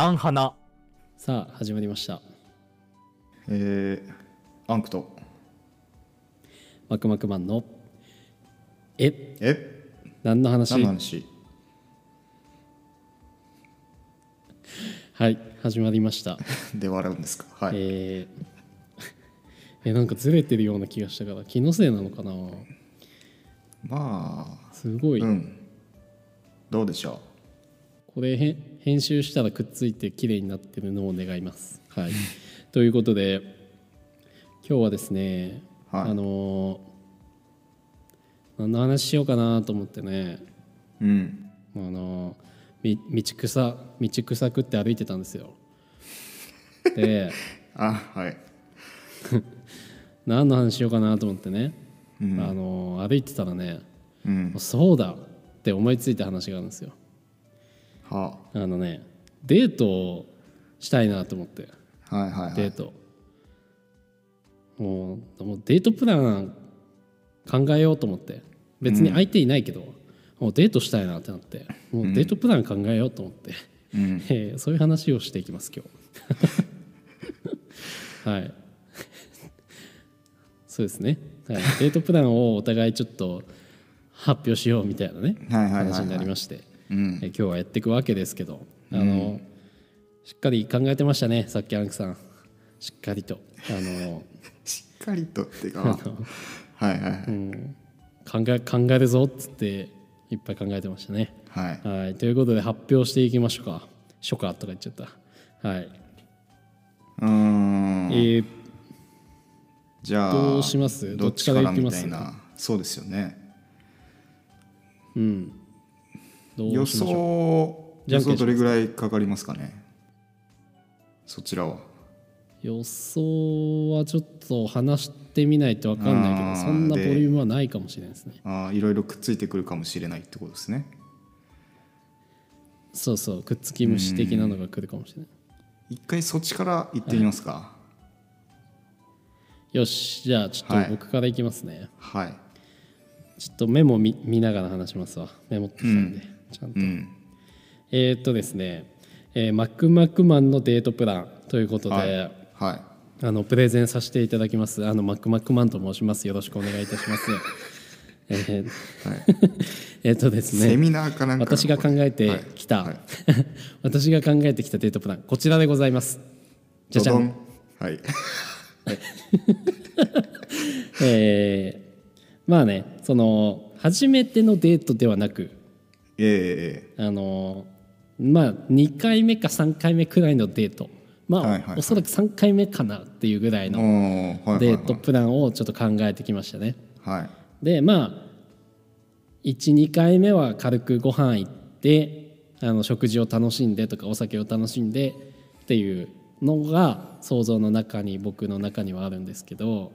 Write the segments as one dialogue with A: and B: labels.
A: 南花。
B: さあ始まりました。
C: えー、アンクと。
B: マクマクマンのえ
C: え
B: 何の話？
C: 何の話？
B: はい始まりました。
C: で笑うんですか？はい、
B: えー えなんかずれてるような気がしたから気のせいなのかな？
C: まあ
B: すごい、
C: うん。どうでしょ
B: これ編集したらくっついて綺麗になってるのを願います。はい。ということで今日はですね、
C: はい。
B: あのー何の話しようかなと思ってね。
C: ううん
B: あのみ道草道草食って歩いてたんですよ。で
C: あはい。
B: 何の話しようかなと思ってね、あの歩いてたらね
C: うん。
B: そうだって思いついた話があるんですよ
C: は
B: あ。のねデートをしたいなと思って。
C: はいはいはい。
B: デート。もうもうデートプラン考えようと思って。別に相手いないけど、もうデートしたいなってなって。もうデートプラン考えようと思って、
C: うん。
B: えーそういう話をしていきます今日。はい。そうですね、はい、デートプランをお互いちょっと発表しようみたいなね。話になりまして、
C: うん。
B: えー今日はやっていくわけですけどあの、しっかり考えてましたねさっきアンクさん。しっかりと。あの
C: しっかりとっていうかはいはいはい、
B: 考え考えるぞっつっていっぱい考えてましたね。
C: はい。
B: はい。ということで発表していきましょうか。初夏とか言っちゃった。はい、
C: うーん。
B: えー
C: じゃあ
B: どうします？
C: どっちから
B: いきます？
C: そうですよね。
B: うん。ど
C: 予想予想どれぐらいかかりますかね。そちらは。
B: う予想はちょっと話してみないと分かんないけどそんなボリュームはないかもしれないですね。
C: あーいろいろくっついてくるかもしれないってことですね。
B: そうそうくっつき虫的なのが来るかもしれない。
C: 一回そっちから行ってみますか。
B: よしじゃあちょっと僕からいきますね、
C: はい、
B: ちょっとメモ見見ながら話しますわ。メモってきたんで、ちゃんと。
C: うん。
B: えーっとですね、えーマクマクマンのデートプランということで、
C: はい。はい。
B: あのプレゼンさせていただきます。あのマクマクマンと申します。よろしくお願いいたします。えーえーっとですね
C: セミナーかなんかの。
B: 私が考えてきた、
C: はい。は い
B: 私が考えてきたデートプランこちらでございます。じゃじゃん。
C: はい。
B: えーまあねその初めてのデートではなく
C: ええ
B: あのまあ2回目か3回目くらいのデート。まあ、
C: はいはいはい。
B: おそらく3回目かなっていうぐらい
C: お
B: のデートプランをちょっと考えてきましたね。
C: はい。
B: でまあ12回目は軽くご飯行ってあの食事を楽しんでとかお酒を楽しんでっていうのが想像の中に僕の中にはあるんですけど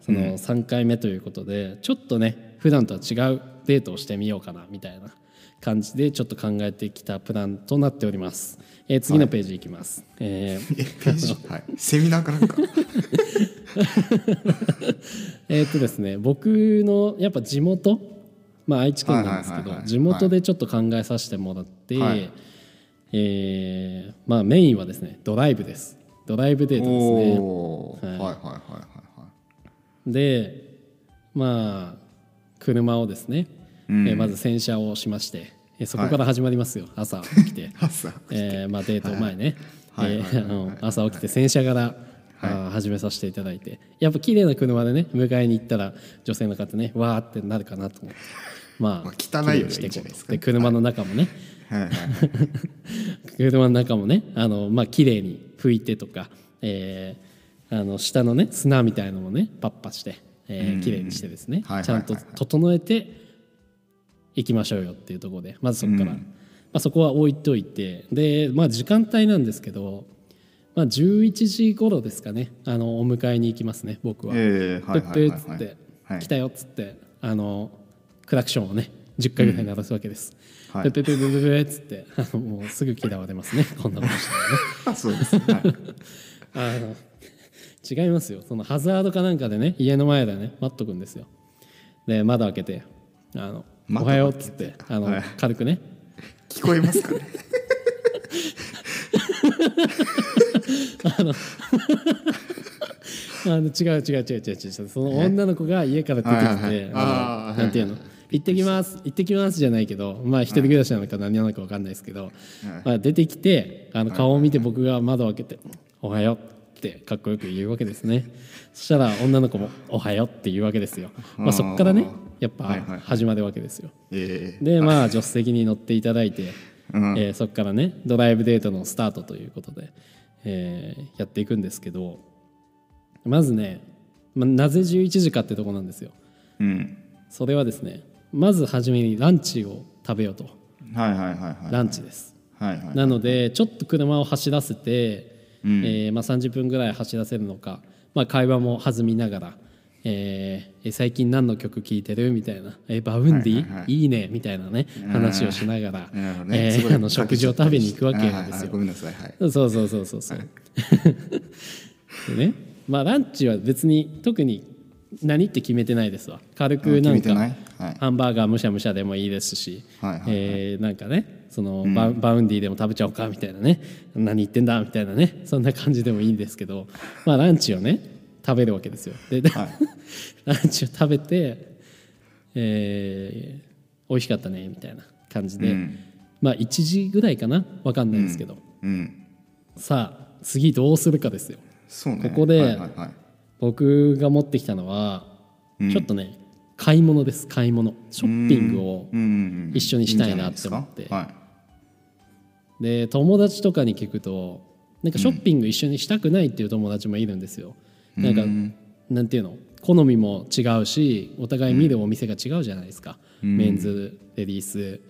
B: その3回目ということで、ちょっとね普段とは違うデートをしてみようかなみたいな感じでちょっと考えてきたプランとなっております。えー次のページいきます。えー
C: えページ？はい。セミナーかなんか。
B: えーっとですね僕のやっぱ地元まあ愛知県なんですけど
C: はいはいはいはい。
B: 地元でちょっと考えさせてもらって、
C: はい。
B: えーまあメインはですねドライブです。ドライブデートですね。
C: はい。はいはいはいはい
B: でまあ車をですね、
C: うん。
B: えーまず洗車をしまして、えーそこから始まりますよ、朝起きて。
C: 朝
B: えーまあ、デート前ね、朝起きて洗車から、あー始めさせていただいて。やっぱ綺麗な車でね迎えに行ったら女性の方ねわーってなるかなと思って。まあ、
C: まあ汚いよりはいいん
B: 綺麗に
C: じゃないで
B: 車の中もね、
C: はい。はい
B: 車の中もねあのまあ綺麗に拭いてとか、えーあの下のね砂みたいのもねパッパして、えー綺麗にしてですね、
C: はいはい。
B: ちゃんと整えていきましょうよっていうところでまずそこから、まあ、そこは置いといてでまあ時間帯なんですけど、まあ、11時頃ですかねあのお迎えに行きますね僕は。
C: ええはい
B: ペッ
C: はいはいはい
B: ペッつって、
C: はい
B: 来たよっつってあのクラクションをね10回ぐらい鳴らすわけです。
C: はい
B: ペッペッペッペッペッペッつってあのもうすぐ嫌われますね こんなことしたらね。
C: あ そうですはい。
B: あの違いますよ。そのハザードかなんかでね家の前でね待っとくんですよ。で窓開けて「あの
C: 窓
B: おはよう」っつってあの、
C: はい。
B: 軽くね。
C: 聞こえますかね？
B: あの 違う違う違う違う違う。その女の子が家から出てきて、
C: は
B: なんていうの？行ってきます。行ってきますじゃないけどまあ一人暮らしなのか何なのか分かんないですけど、まあ、出てきてあの顔を見て僕が窓を開けて「おはよう」ってかっこよく言うわけですね。そしたら女の子も「おはよう」って言うわけですよ、まあ、そこからねやっ
C: はいはいはい。
B: ぱ始まるわけですよ。
C: ええ。
B: でまあ助手席に乗っていただいて、
C: うん。
B: えーそこからねドライブデートのスタートということで、えーやっていくんですけどまずね、まあ、なぜ11時かってとこなんですよ。
C: うん。
B: それはですねまず初めにランチを食べようと。
C: はいはいはいはい
B: ランチです。
C: はいはい
B: なのでちょっと車を走らせて、
C: うん。
B: えーまあ、30分ぐらい走らせるのか、まあ、会話も弾みながら、えーえ最近何の曲聴いてる？みたいな「え Vaundy、い
C: はいはいはい。
B: いね」みたいなね。話をしながら、えあの食事を食べに行くわけ
C: はいはい
B: ですよ。
C: はいご。めんなさい。はい
B: そうそうそうそうそう。で ね。まあランチは別に特に何って決めてないですわ。軽くなんか
C: はい。
B: ハンバーガーむしゃむしゃでもいいですし、
C: はいはいはい。
B: えーなんかねその Vaundy でも食べちゃおうかみたいなね。何言ってんだみたいなね。そんな感じでもいいんですけど。まあランチをね食べるわけですよ。で、
C: はい。
B: ランチを食べて、えー美味しかったねみたいな感じで、
C: うん。
B: まあ1時ぐらいかな？分かんないですけど、
C: うん。
B: さあ次どうするかですよ。
C: そうね。
B: ここで
C: はいはいはい。
B: 僕が持ってきたのは、
C: うん。
B: ちょっとね買い物です。買い物。ショッピングを
C: うん。うんうん
B: 一緒にしたいなって思って。
C: いい。で
B: 友達とかに聞くとなんかショッピング一緒にしたくないっていう友達もいるんですよ、なんかなんていうの？好みも違うしお互い見るお店が違うじゃないですか、メンズレディース、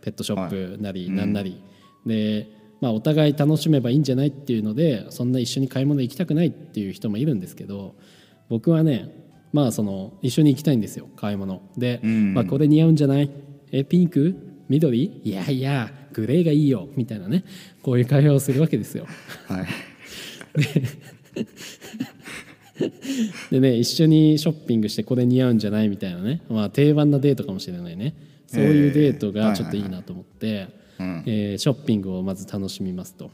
B: ペットショップなりなんなり、で、まあ、お互い楽しめばいいんじゃないっていうのでそんな一緒に買い物行きたくないっていう人もいるんですけど僕はねまあその一緒に行きたいんですよ買い物。で、
C: ん。
B: まあ、これ似合うんじゃない？えピンク？緑？いやいやグレーがいいよ。みたいなねこういう会話をするわけですよ。
C: はい
B: でね一緒にショッピングしてこれ似合うんじゃないみたいなね、まあ、定番なデートかもしれないね。そういうデートがちょっといいなと思って、
C: うん。
B: えーショッピングをまず楽しみますと。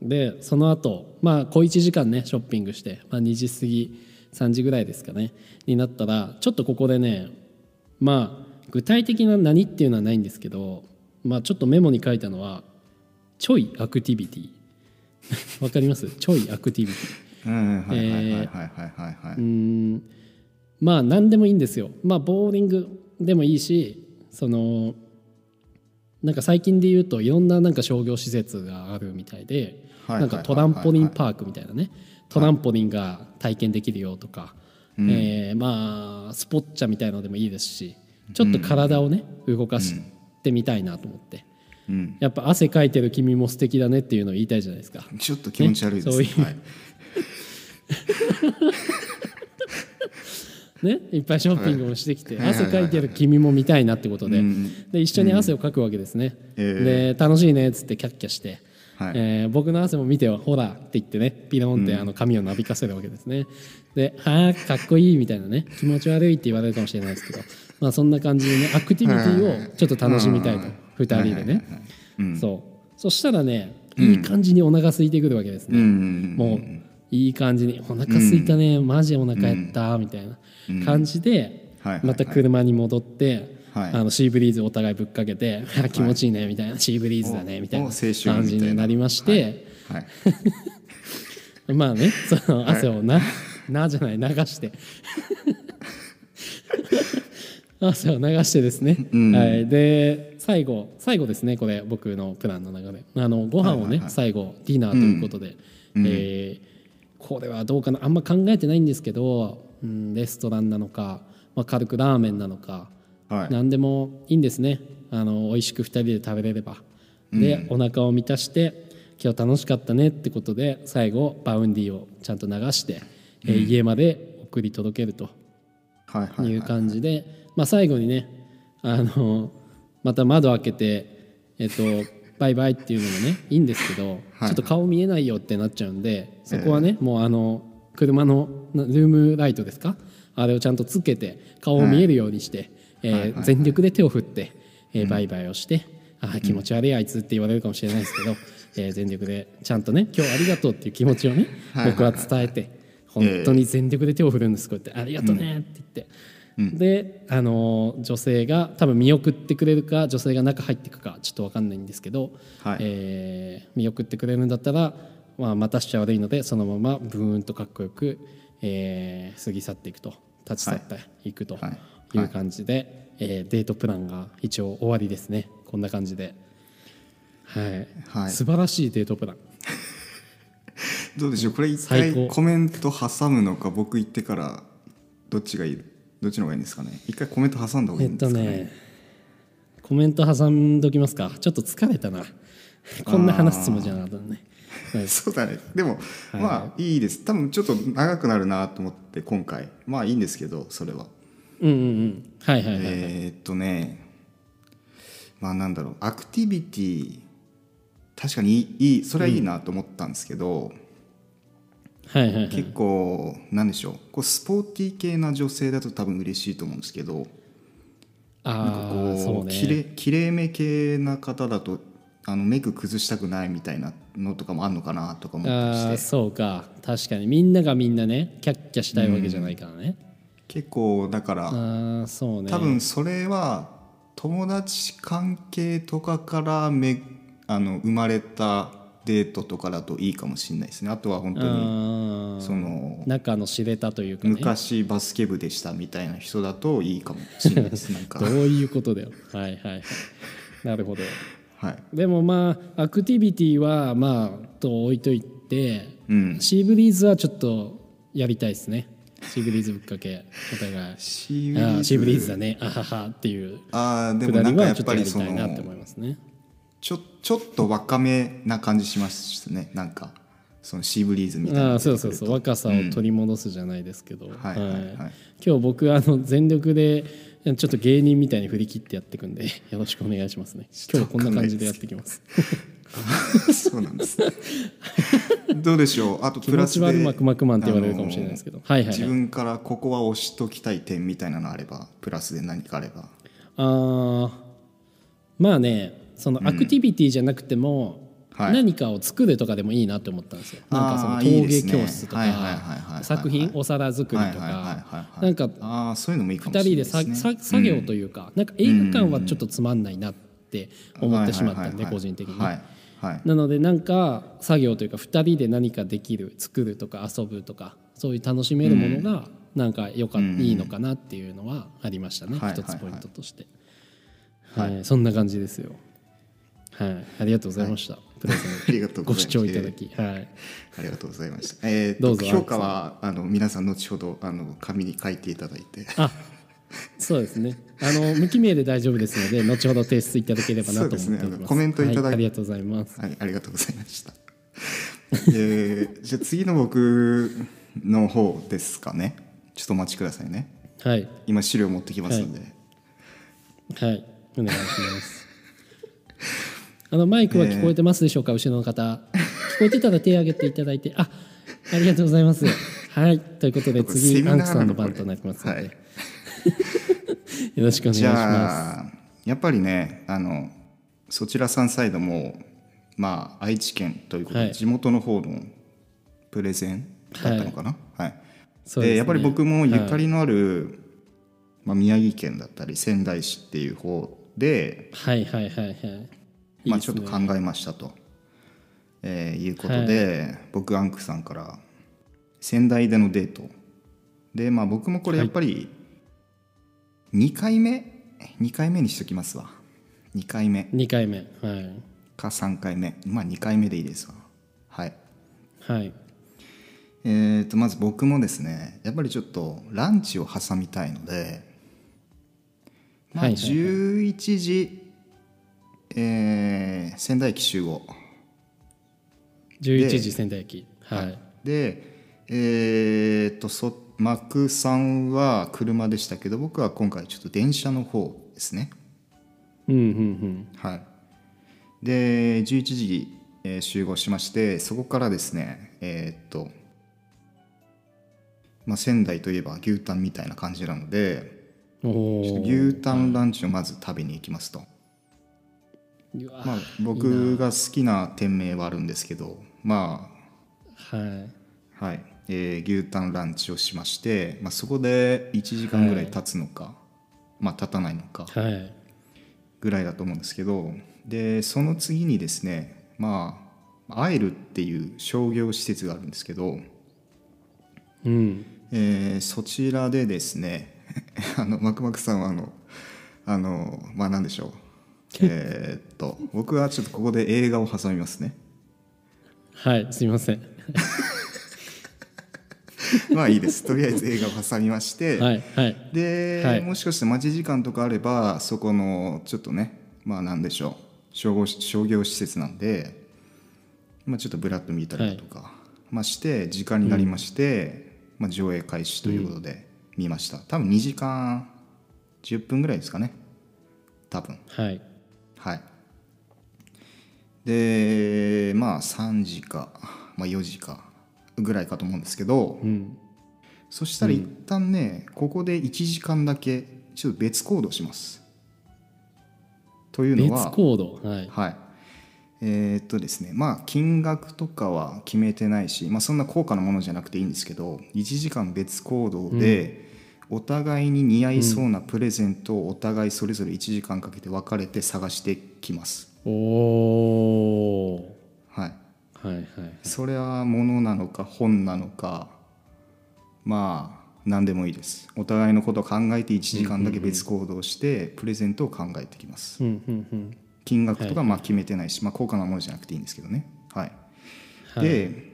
B: でその後まあ小1時間ねショッピングして、まあ、2時過ぎ3時ぐらいですかねになったらちょっとここでねまあ具体的な何っていうのはないんですけど、まあ、ちょっとメモに書いたのはちょいアクティビティ わかります？ちょいアクティビティ
C: うんはいはいはいはいはい。はいは
B: う
C: い
B: ん。まあ何でもいいんですよ。まあボーリングでもいいしそのなんか最近で言うといろんななんか商業施設があるみたいで
C: はい
B: なんかトランポリンパークみたいなね。トランポリンが体験できるよとか、えーまあスポッチャみたいのでもいいですしちょっと体をね動かしてみたいなと思って
C: うん。
B: やっぱ汗かいてる君も素敵だねっていうのを言いたいじゃないですか。
C: ちょっと気持ち悪いです。
B: ねそういう。
C: はい。
B: ね、いっぱいショッピングもしてきて、
C: はい。
B: 汗かいてる君も見たいなってことで,、
C: うん。
B: で一緒に汗をかくわけですね、
C: え
B: で楽しいねっつってキャッキャして、
C: はい。
B: えー僕の汗も見てよほらって言ってねピロンってあの髪をなびかせるわけですね、で「はあかっこいい」みたいなね。気持ち悪いって言われるかもしれないですけど、まあ、そんな感じでねアクティビティをちょっと楽しみたいと、2人でね、
C: うん。
B: そう。そしたらねいい感じにお腹空いてくるわけですね、
C: うん
B: もういい感じに「お腹空いたね、マジお腹減った」みたいな感じで、
C: はいはいはい。
B: また車に戻って、
C: はい。
B: あのシーブリーズお互いぶっかけて「あ 気持ちいいね」みたいな「シーブリーズだね」
C: お
B: みたいな感じにな。りまして、
C: はい。
B: まあねその汗をな、なじゃない流して。汗を流してですね、はい、で最後最後ですねこれ僕のプランの中であのご飯をね、最後ディナーということで、えーこれはどうかな？あんま考えてないんですけど、うん、レストランなのか、まあ、軽くラーメンなのか、
C: はい。
B: 何でもいいんですね。あの美味しく2人で食べれれば。で、お腹を満たして今日楽しかったねってことで最後 Vaundy をちゃんと流して、えー家まで送り届けると
C: はいはいはい。
B: いう感じで、まあ、最後にねあのまた窓開けて、えっと、バイバイっていうのもねいいんですけど、
C: はい。
B: ちょっと顔見えないよってなっちゃうんでそこはね、もうあの車のなルームライトですか？あれをちゃんとつけて顔を見えるようにして、えー全力で手を振って、えーバイバイをして、ああ気持ち悪いあいつって言われるかもしれないですけど、えー全力でちゃんとね今日ありがとうっていう気持ちをね
C: はい。
B: 僕は伝えて本当に全力で手を振るんです。こうやって「ありがとうね」って言って、であのー女性が多分見送ってくれるか女性が中入っていくかちょっと分かんないんですけど、
C: はい。
B: えー見送ってくれるんだったら、まあ、またしちゃ悪いのでそのままブーンとかっこよく、えー過ぎ去っていくと。立ち去ってい。くと
C: はい。
B: いう感じで、えーデートプランが一応終わりですね。こんな感じで、はい。
C: はい。
B: 素晴らしいデートプラン。
C: どうでしょう？これ一回コメント挟むのか僕言ってからどっちがいい？どっちの方がいいんですかね？一回コメント挟んだ方がい
B: えっと
C: いんですかね,、
B: ねコメント挟んどきますか。ちょっと疲れたな。こんな話すつもりじゃなかったのね。はい。
C: そうだね。でも、まあいいです。多分ちょっと長くなるなと思って今回。まあいいんですけどそれは。
B: うんうんうん。はいはいはい、
C: えーっとねまあなんだろう。アクティビティ確かにいいいいそれはいいなと思ったんですけど、
B: はいはいはい。
C: 結構なんでしょう。こうスポーティー系な女性だと多分嬉しいと思うんですけどなんか
B: あ
C: こうきれきれいめ系な方だとあのメイク崩したくないみたいなのとかもあるのかなとか思ったりし
B: ああ
C: て
B: そうか。確かに。みんながみんなねキャッキャしたいわけじゃないからね、
C: 結構だから
B: ああそうね。
C: 多分それは友達関係とかからめあの生まれたデートとかだといいかもしれないですね。あとは本当にその
B: 中の知れたというかね。
C: 昔バスケ部でしたみたいな人だといいかもしれないです。なんか。
B: どういうことだよ。はいはいはい。なるほど。
C: はい。
B: でもまあアクティビティはまあと置いといて、
C: うん。
B: シーブリーズはちょっとやりたいですね。シーブリーズぶっかけお互い。
C: シーブリ
B: あー
C: ーズ
B: シーブリーズだね。あははっていう
C: あーでもなんかやっぱりそのちょちょっと若めな感じしますね。なんかそのシーブリーズみたいな
B: ああそうそうそう。若さを取り戻すじゃないですけど、
C: はいはいはい。
B: 今日僕あの全力でちょっと芸人みたいに振り切ってやっていくんで よろしくお願いしますね。今日こんな感じでやっていきます。
C: そうなんです。どうでしょう？あとプラスで。
B: ち悪まくまくマンって言われるかもしれないですけど、はいはいはい
C: 自分からここは押しときたい。点みたいなのあればプラスで何かあれば
B: あーまあねそのアクティビティじゃなくても、
C: はい。
B: 何かを作るとかでもいいなって思ったんですよ。なんかその陶芸教室とか作品お皿作りとか。
C: はい
B: なんか
C: ああそういうのもいいかも
B: 2
C: しれ
B: 人で
C: ないですね。
B: ささ作業というかなんか映画館はちょっとつまんないなって思ってしまったんで個人的に。
C: はいはい。
B: なのでなんか作業というか2人で何かできる作るとか遊ぶとかそういう楽しめるものがなんかよか、いいのかなっていうのはありましたね、
C: はい
B: 一つポイントとして、
C: は
B: はいいそんな感じですよはい。ありがとうございました、プレゼン
C: ありがとうご
B: ご
C: ざいます
B: 視聴いただき、はい。
C: ありがとうございました。えー、
B: どうぞ
C: と評価はあの皆さん後ほどあの紙に書いていただいて、
B: あそうですね。あの無記名で大丈夫ですので後ほど提出いただければなと思っております。
C: そうですね。コメントいただい
B: はい、ありがとうございます。
C: はい、ありがとうございました。えー、じゃあ次の僕の方ですかね。ちょっとお待ちくださいね。
B: はい。
C: 今資料持ってきますんで。
B: はい、お願いします。あのマイクは聞こえてますでしょうか、後ろの方。聞こえてたら手を挙げていただいて、あ、ありがとうございます。はい、ということで
C: セ
B: 次アンクさんの番となりますので、
C: はい
B: よろしくお願いし
C: じ
B: ま
C: ゃあやっぱりねあのそちらさんサイドもまあ愛知県ということで、
B: はい
C: 地元の方のプレゼンだったのかな？はい。
B: す。そうですね
C: やっぱり僕もゆかりのある、まあ、宮城県だったり仙台市っていう方で、
B: はいはいはいはい。い
C: まあ、ちょっと考えましたと、えーいうことで、僕アンクさんから仙台でのデート。でまあ僕もこれやっぱり2回目？2回目にしときますわ。2回目。
B: 2回目、はい。
C: か3回目。まあ2回目でいいですわ。はい。
B: はい。
C: えー、とまず僕もですねやっぱりちょっとランチを挟みたいので、まあ、
B: はいはいはい。
C: 11時、えー仙台駅集合
B: 11時仙台駅。はい。
C: でえー、とそマクさんは車でしたけど僕は今回ちょっと電車の方ですね
B: うんうんうん。
C: はいで11時、えー集合しましてそこからですねえーっと、まあ、仙台といえば牛タンみたいな感じなので。牛タンランチをまず食べに行きますとまあ、僕が好きな店名はあるんですけどま
B: はい。
C: あはい、えー牛タンランチをしまして、まあ、そこで1時間ぐらい経つのか、まあ経たないのか
B: はい。
C: ぐらいだと思うんですけどでその次にですねまあアイルっていう商業施設があるんですけど、
B: うん。
C: えーそちらでですね あのマクマクさんはあのあのまあ何でしょう えーっと僕はちょっとここで映画を挟みますね。
B: はいすみません。
C: まあいいです。とりあえず映画を挟みまして、
B: はいはい。
C: で、
B: はい。
C: もしかして待ち時間とかあればそこのちょっとねまあ何でしょう。商業商業施設なんで、まあ、ちょっとブラッと見たりだとか、まあ、して時間になりまして、まあ、上映開始ということで見ました、多分2時間10分ぐらいですかね。多分。
B: はい
C: はい。でまあ3時か、まあ、4時かぐらいかと思うんですけど、
B: うん。
C: そしたら一旦ね、ここで1時間だけちょっと別行動します。というの
B: 別
C: は、
B: コードはい。
C: はい。えーっとですね、まあ金額とかは決めてないし、まあそんな高価なものじゃなくていいんですけど、1時間別行動で、お互いに似合いそうなプレゼントをお互いそれぞれ1時間かけて分かれて探してきます。
B: おお
C: はい。
B: はいはい
C: それは物なのか本なのかまあ何でもいいです。お互いのことを考えて1時間だけ別行動してプレゼントを考えてきます。
B: うんうんうん。
C: 金額とかまあ決めてないし、まあ、高価なものじゃなくていいんですけどね。はい、
B: はい。
C: で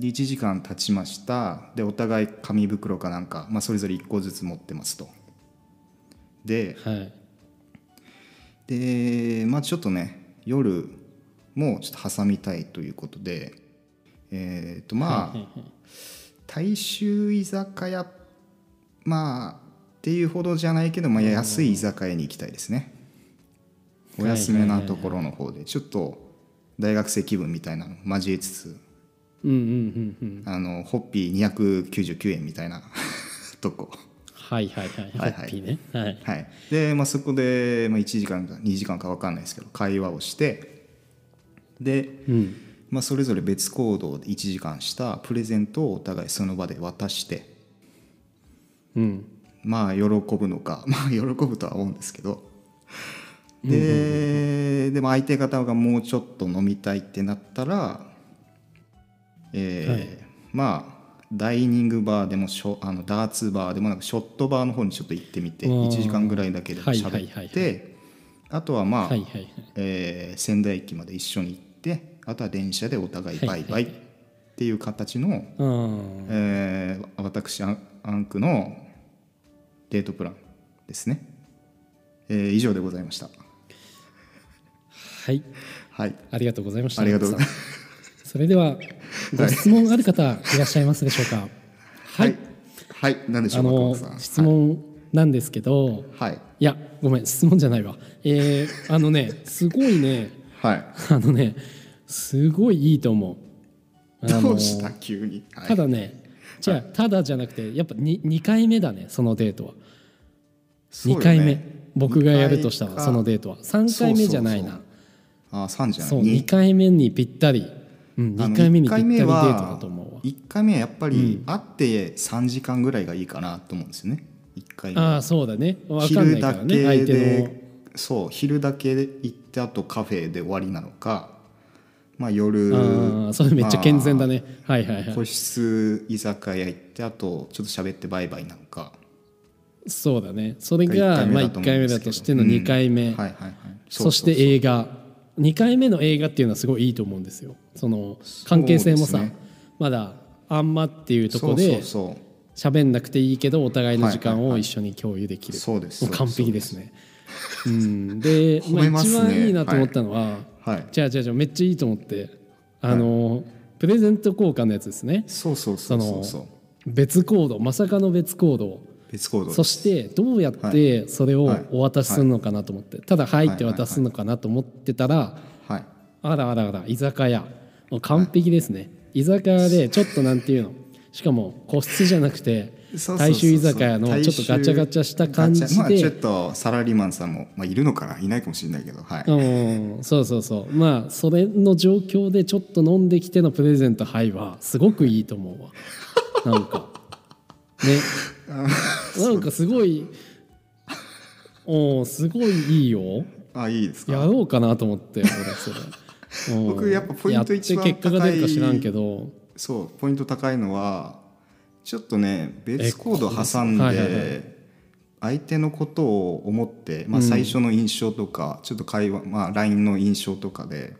C: で1時間経ちました。でお互い紙袋かなんか、まあ、それぞれ1個ずつ持ってますと。で
B: はい。
C: でまあちょっとね夜もちょっと挟みたいということでえっ、とまあ、大衆居酒屋まあっていうほどじゃないけど、まあ、安い居酒屋に行きたいですね。お安めなところの方でちょっと大学生気分みたいなの交えつつ
B: うんうんうんうん。
C: あのホッピー299円みたいな。とこ。
B: はいはいはい。
C: はいはい。
B: ホッピーね。はい。
C: はい。で、まあ、そこで、まあ、1時間か2時間か分かんないですけど会話をして。で、
B: うん。
C: まあ、それぞれ別行動で1時間したプレゼントをお互いその場で渡して。
B: うん。
C: まあ喜ぶのか。まあ喜ぶとは思うんですけど。で,、でも相手方がもうちょっと飲みたいってなったら、えー
B: はい
C: まあダイニングバーでもショあのダーツバーでもなんかショットバーの方にちょっと行ってみて
B: あー
C: 1時間ぐらいだけでも
B: はいはい
C: 喋
B: はい。は
C: ってあとはまあ、
B: はいはいはい。
C: えー仙台駅まで一緒に行ってあとは電車でお互いバイバイっていう形の、
B: うん。
C: えー私アンアンクのデートプランですね、えー以上でございました。
B: はい。
C: はい。
B: ありがとうございました。
C: ありがとうござい
B: まそれではご質問ある方いらっしゃいますでしょうか？
C: はい。はい。何でしょ
B: あ
C: うマ
B: の質問なんですけど
C: はい。
B: いやごめん質問じゃないわ。えーあのねすごいね。
C: はい。
B: あのねすごいいいと思う。あの
C: どうした？急に、はい、
B: ただねじゃあただじゃなくてやっぱ 2, 2回目だねそのデートは。2
C: ね。
B: 回目。僕がやるとしたらそのデートは。3回目じゃないな。
C: そあ3じゃない。
B: そう
C: に
B: 2回目にぴったり、うん、
C: あの
B: 2回目にぴったりデ
C: 一回目は
B: ートだと思うわ。
C: 1回目はやっぱり会って3時間ぐらいがいいかなと思うんですよね。1回目。
B: ああそうだね。分かんないからね
C: 昼だけでそう昼だけ行ってあとカフェで終わりなのかまあ夜
B: ああそれめっちゃ健全だね、はいはいはい。
C: 個室居酒屋行ってあとちょっと喋ってバイバイなのか。
B: そうだね。それ
C: が
B: がまあ
C: 一回目だと
B: 1回目だとしての2回目、
C: はいはいはい。
B: そして映画2回目の映画っていうのはすごいいいと思うんですよ。その関係性もさ、
C: ね。
B: まだあんまっていうとこで喋んなくていいけどお互いの時間
C: はいはいはい。
B: を一緒に共有できる、
C: そうです。
B: もう完璧ですね。うん。で、
C: ま
B: あ、一番いいなと思ったのは、
C: はい。
B: じゃあじゃあじゃあめっちゃいいと思って。あの、プレゼント交換のやつですね。
C: そうそうそうそうそう。
B: 別行動まさかの別行動
C: 別行動
B: そしてどうやってそれを
C: はい。
B: お渡しするのかなと思って、ただ「はい」って渡すのかなと思ってたら、
C: はい。
B: あらあらあら居酒屋。もう完璧ですね、居酒屋でちょっとなんていうの？しかも個室じゃなくて大衆居酒屋のちょっとガチャガチャした感じで。
C: まあ、ちょっとサラリーマンさんも、まあ、いるのかな？いないかもしれないけど。はい、
B: うん。そうそうそう。まあそれの状況でちょっと飲んできてのプレゼントはいはすごくいいと思うわ。なんか。ね なんかすごいおすごいいいよ。
C: あいいですか？
B: やろうかなと思って俺それ、うん。
C: 僕やっぱポイント一番
B: 結果が出るか知らんけど。
C: そうポイント高いのはちょっとね別コード挟んで相手のことを思って、まあ、最初の印象とか、ちょっと会話、まあ、LINE の印象とかで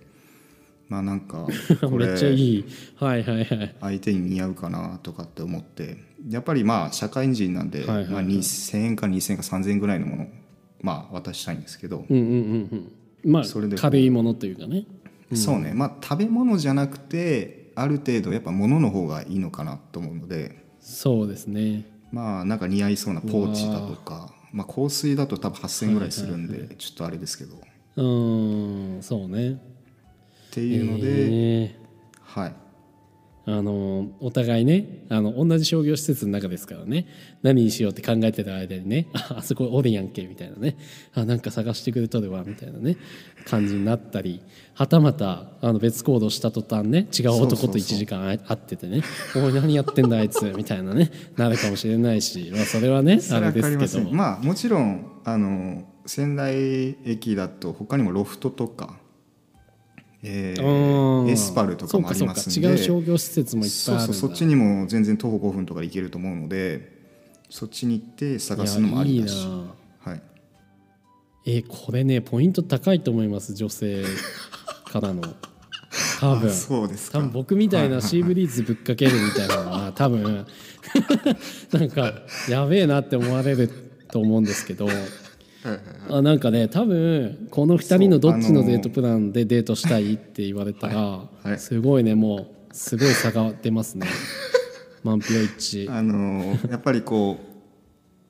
C: まあなんかこ
B: めっちゃい
C: れ
B: いはいはいはい。
C: 相手に似合うかなとかって思って。やっぱりまあ社会人なんで、
B: はいはいはい。
C: まあ、2,000円か2,000円か3,000円ぐらいのものまあ渡したいんですけど、
B: うんうんうんうん。まあ
C: それで
B: 軽いものというかね。
C: そうね。まあ食べ物じゃなくてある程度やっぱ物の方がいいのかなと思うので。
B: そうですね。
C: まあなんか似合いそうなポーチだとかまあ香水だと多分8,000円ぐらいするんで、ちょっとあれですけど。っ
B: うーんそうね
C: ていうので、
B: え
C: はい。
B: ーあのお互いねあの同じ商業施設の中ですからね何にしようって考えてる間にね ああそこおでんやんけみたいなねあなんか探してくれとるわみたいなね感じになったりはたまたあの別行動した途端ね違う男と1時間あ会っててね「おい何やってんだあいつ」みたいなねなるかもしれないし、まあ、それはねあれでけど
C: ますせん。まあもちろんあの仙台駅だと他にもロフトとか、えーエスパルとかもありますんで。
B: 違う商業施設もいっぱい
C: そう
B: あるんだ。
C: そうそっちにも全然徒歩5分とかで行けると思うのでそっちに行って探すのもありだし。
B: いやいいな
C: はい、
B: えーこれねポイント高いと思います女性からの。多分。
C: あそうですか。
B: 多分僕みたいなシーブリーズぶっかけるみたいなのは 多分。なんかやべえなって思われると思うんですけどあなんかね多分この2人のどっちのデートプランでデートしたいって言われたら、
C: はい。はい。
B: すごいねもうすごい差が出ますね。満票一致。
C: あのやっぱりこ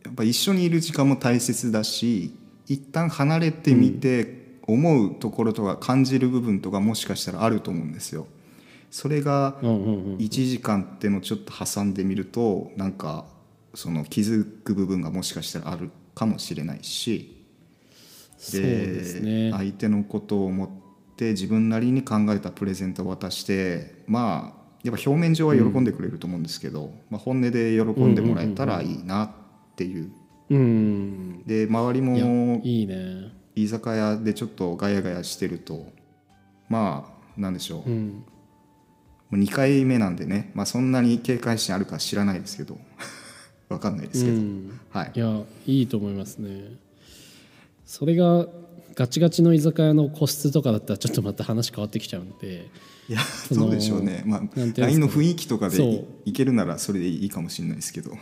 C: うやっぱ一緒にいる時間も大切だし一旦離れてみて思うところとか感じる部分とかもしかしたらあると思うんですよ。それが
B: うんうんうん
C: 1時間ってのをちょっと挟んでみるとなんかその気づく部分がもしかしたらあるかもしれないし。
B: ですね。
C: 相手のことを思って自分なりに考えたプレゼントを渡してまあやっぱ表面上は喜んでくれると思うんですけど、まあ、本音で喜んでもらえたらいいなっていう。
B: うん。
C: で周りも
B: いいね。
C: 居酒屋でちょっとガヤガヤしてるとまあなんでしょう、も
B: うん。
C: う2回目なんでね、まあ、そんなに警戒心あるか知らないですけどわかんないですけど、
B: うん。
C: はい。
B: いやいいと思いますね。それがガチガチの居酒屋の個室とかだったらちょっとまた話変わってきちゃうんで。
C: いや
B: の
C: どうでしょうね。まあ LINE の雰囲気とかでいいけるならそれでいいかもしれないですけど。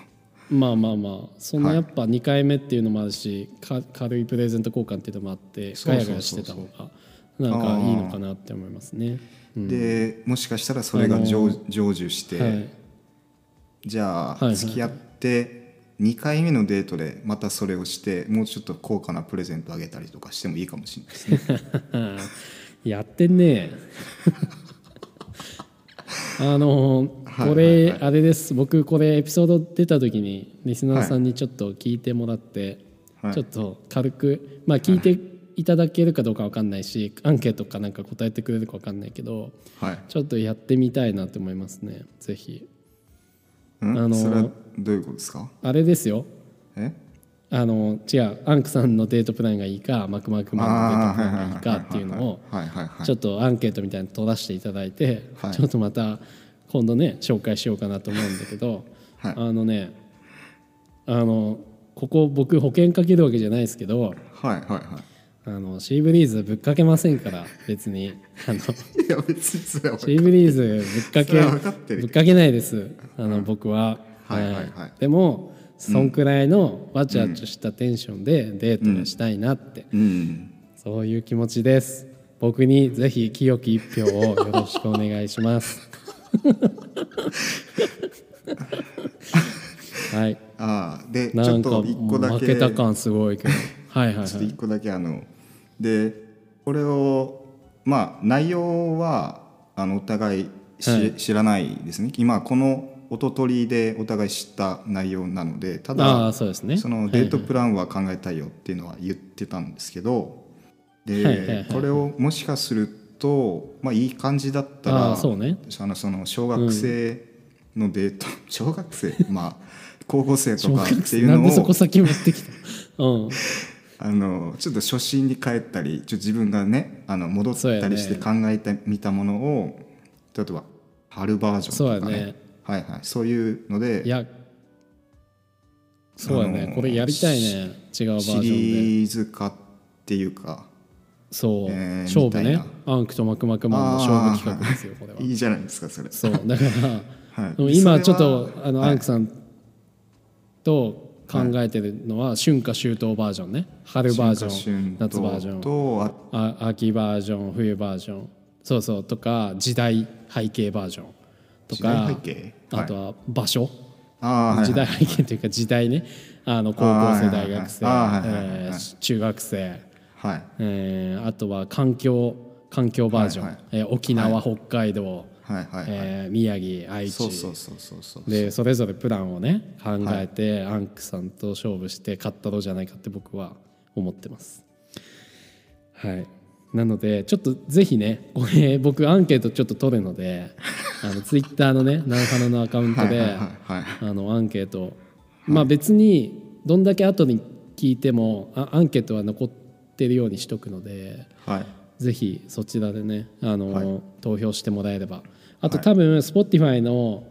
B: まあまあまあ。その
C: はい。
B: やっぱ2回目っていうのもあるし、か軽いプレゼント交換っていうのもあってガヤガヤしてた方がなんかいいのかなって思いますね。うん。
C: でもしかしたらそれが成成就して、
B: はい。
C: じゃあ
B: はいはい
C: 付き合って2回目のデートでまたそれをしてもうちょっと高価なプレゼントあげたりとかしてもいいかもしれないですね。
B: やってんね あの
C: はい
B: これ、あれです。僕これエピソード出た時にリスナーさんにちょっと聞いてもらって、
C: はい。
B: ちょっと軽くまあ聞いていただけるかどうかわかんないし、アンケートかなんか答えてくれるかわかんないけど
C: はい。
B: ちょっとやってみたいなと思いますね。ぜひ。
C: うん
B: あの
C: それはどういうことですか？
B: あれですよ。
C: え？
B: あの違うアンクさんのデートプランがいいかマクマクマンのデートプランがいいかっていうのをちょっとアンケートみたいなの取らせていただいて、
C: はい。
B: ちょっとまた今度ね紹介しようかなと思うんだけど、
C: はい。
B: あのねあのここ僕保険かけるわけじゃないですけど
C: はいはいは
B: あのシーブリーズぶっかけませんから別に。あのシ
C: いいや別にそれは
B: ーブリーズぶっかけぶっかけないです。あの僕は、
C: はいはいはい。
B: でもそんくらいのわちゃわちゃしたテンションでデートがしたいなって、
C: うん。
B: そういう気持ちです。僕にぜひ清き一票をよろしくお願いします。はい。
C: ああ。でちょっと一個だけ。
B: 負けた感すごいけど。はいはいはい。
C: ちょっと一個だけあのでこれをまあ内容はあのお互いし、
B: はい。
C: 知らないですね。今この音取りでお互い知った内容なのでた
B: あ
C: だ
B: あそうですね。
C: そのデートプランは考えたいよっていうのは言ってたんですけどでこれをもしかするとまあいい感じだった
B: あ
C: ら
B: あそうね。
C: あのその小学生のデート、小学生まあ高校生と
B: 小
C: かっていうのを
B: なんでそこ先持ってきた？うん
C: あのちょっと初心に帰ったりちょっと自分がねあの戻ったりして考えてみたものを、例えば春バージョンとかね。
B: そうやね。
C: はいはい、そういうので
B: いやそうやね、
C: あのー
B: これやりたいね。違うバージョンで。
C: シリーズ化っていうか
B: そう、
C: えー
B: 勝負ね。アンクとマクマクマンの勝負企画ですよこれは。い
C: いじゃないですかそれ。
B: そう。だから
C: はい。
B: 今ちょっとあの、
C: はい。
B: アンクさんと考えてるのは、春夏秋冬バージョンね。春バージョン
C: 春夏
B: 夏バージョン。
C: とあ
B: あ秋バージョン冬バージョン。そうそう。とか時代背景バージョン。とかあとは場所、
C: はい
B: 時代背景というか時代ね。あの高校生大学生。えー中学生、
C: はい。
B: えーあとは環境環境バージョン、
C: は
B: えー沖縄、北海道、宮城愛知。でそれぞれプランをね考えて、アンクさんと勝負して勝ったろうじゃないかって僕は思ってます。はい。なのでちょっとぜひねこれ僕アンケートちょっと取るので あのツイッターのね「ナンハナ」のアカウントでアンケートまあ別にどんだけ後に聞いてもあアンケートは残ってるようにしとくので
C: はい。
B: ぜひそちらでねあの、
C: はい。
B: 投票してもらえればあと
C: はい。
B: 多分 Spotify の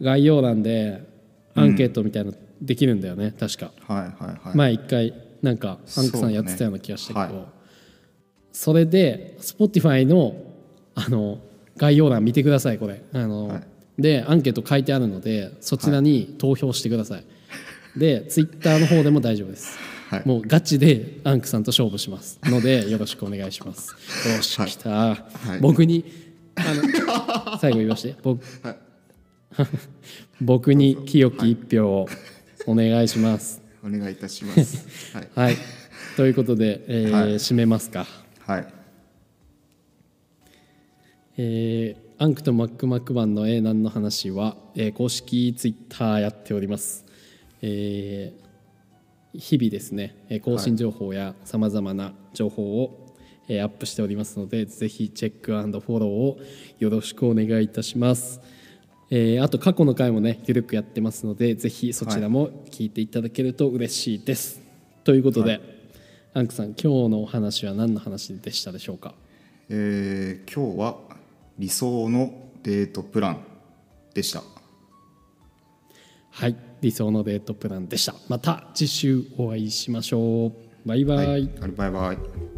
B: 概要欄でアンケートみたいなのできるんだよね、確か。
C: はいはいはい。
B: 前一回なんかアンクさんやってたような気がしたけど。そ,、れで Spotify のあの概要欄見てくださいこれ。あの、
C: はい。
B: でアンケート書いてあるのでそちらに投票してください、で Twitter の方でも大丈夫です。
C: はい。
B: もうガチでアンクさんと勝負しますのでよろしくお願いします。よし、
C: はい
B: 来た、
C: い。
B: 僕にあの最後言わして 僕,、僕に清き一票をお願いします。
C: お願いいたします。はい。
B: はい。ということで、えー
C: はい。
B: 締めますか。
C: はい。
B: えーアンクとマックマック版の A 難の話は、えー公式ツイッターやっております、えー日々ですねえー更新情報やさまざまな情報を、えーアップしておりますのでぜひチェックフォローをよろしくお願いいたします、えーあと過去の回もねゆるくやってますのでぜひそちらも聞いていただけると嬉しいです、ということで、アンクさん今日のお話は何の話でしたでしょうか？
C: えー今日は理想のデートプランでした
B: はい、理想のデートプランでした。また次週お会いしましょう。バイバイ。
C: はい、バイバイ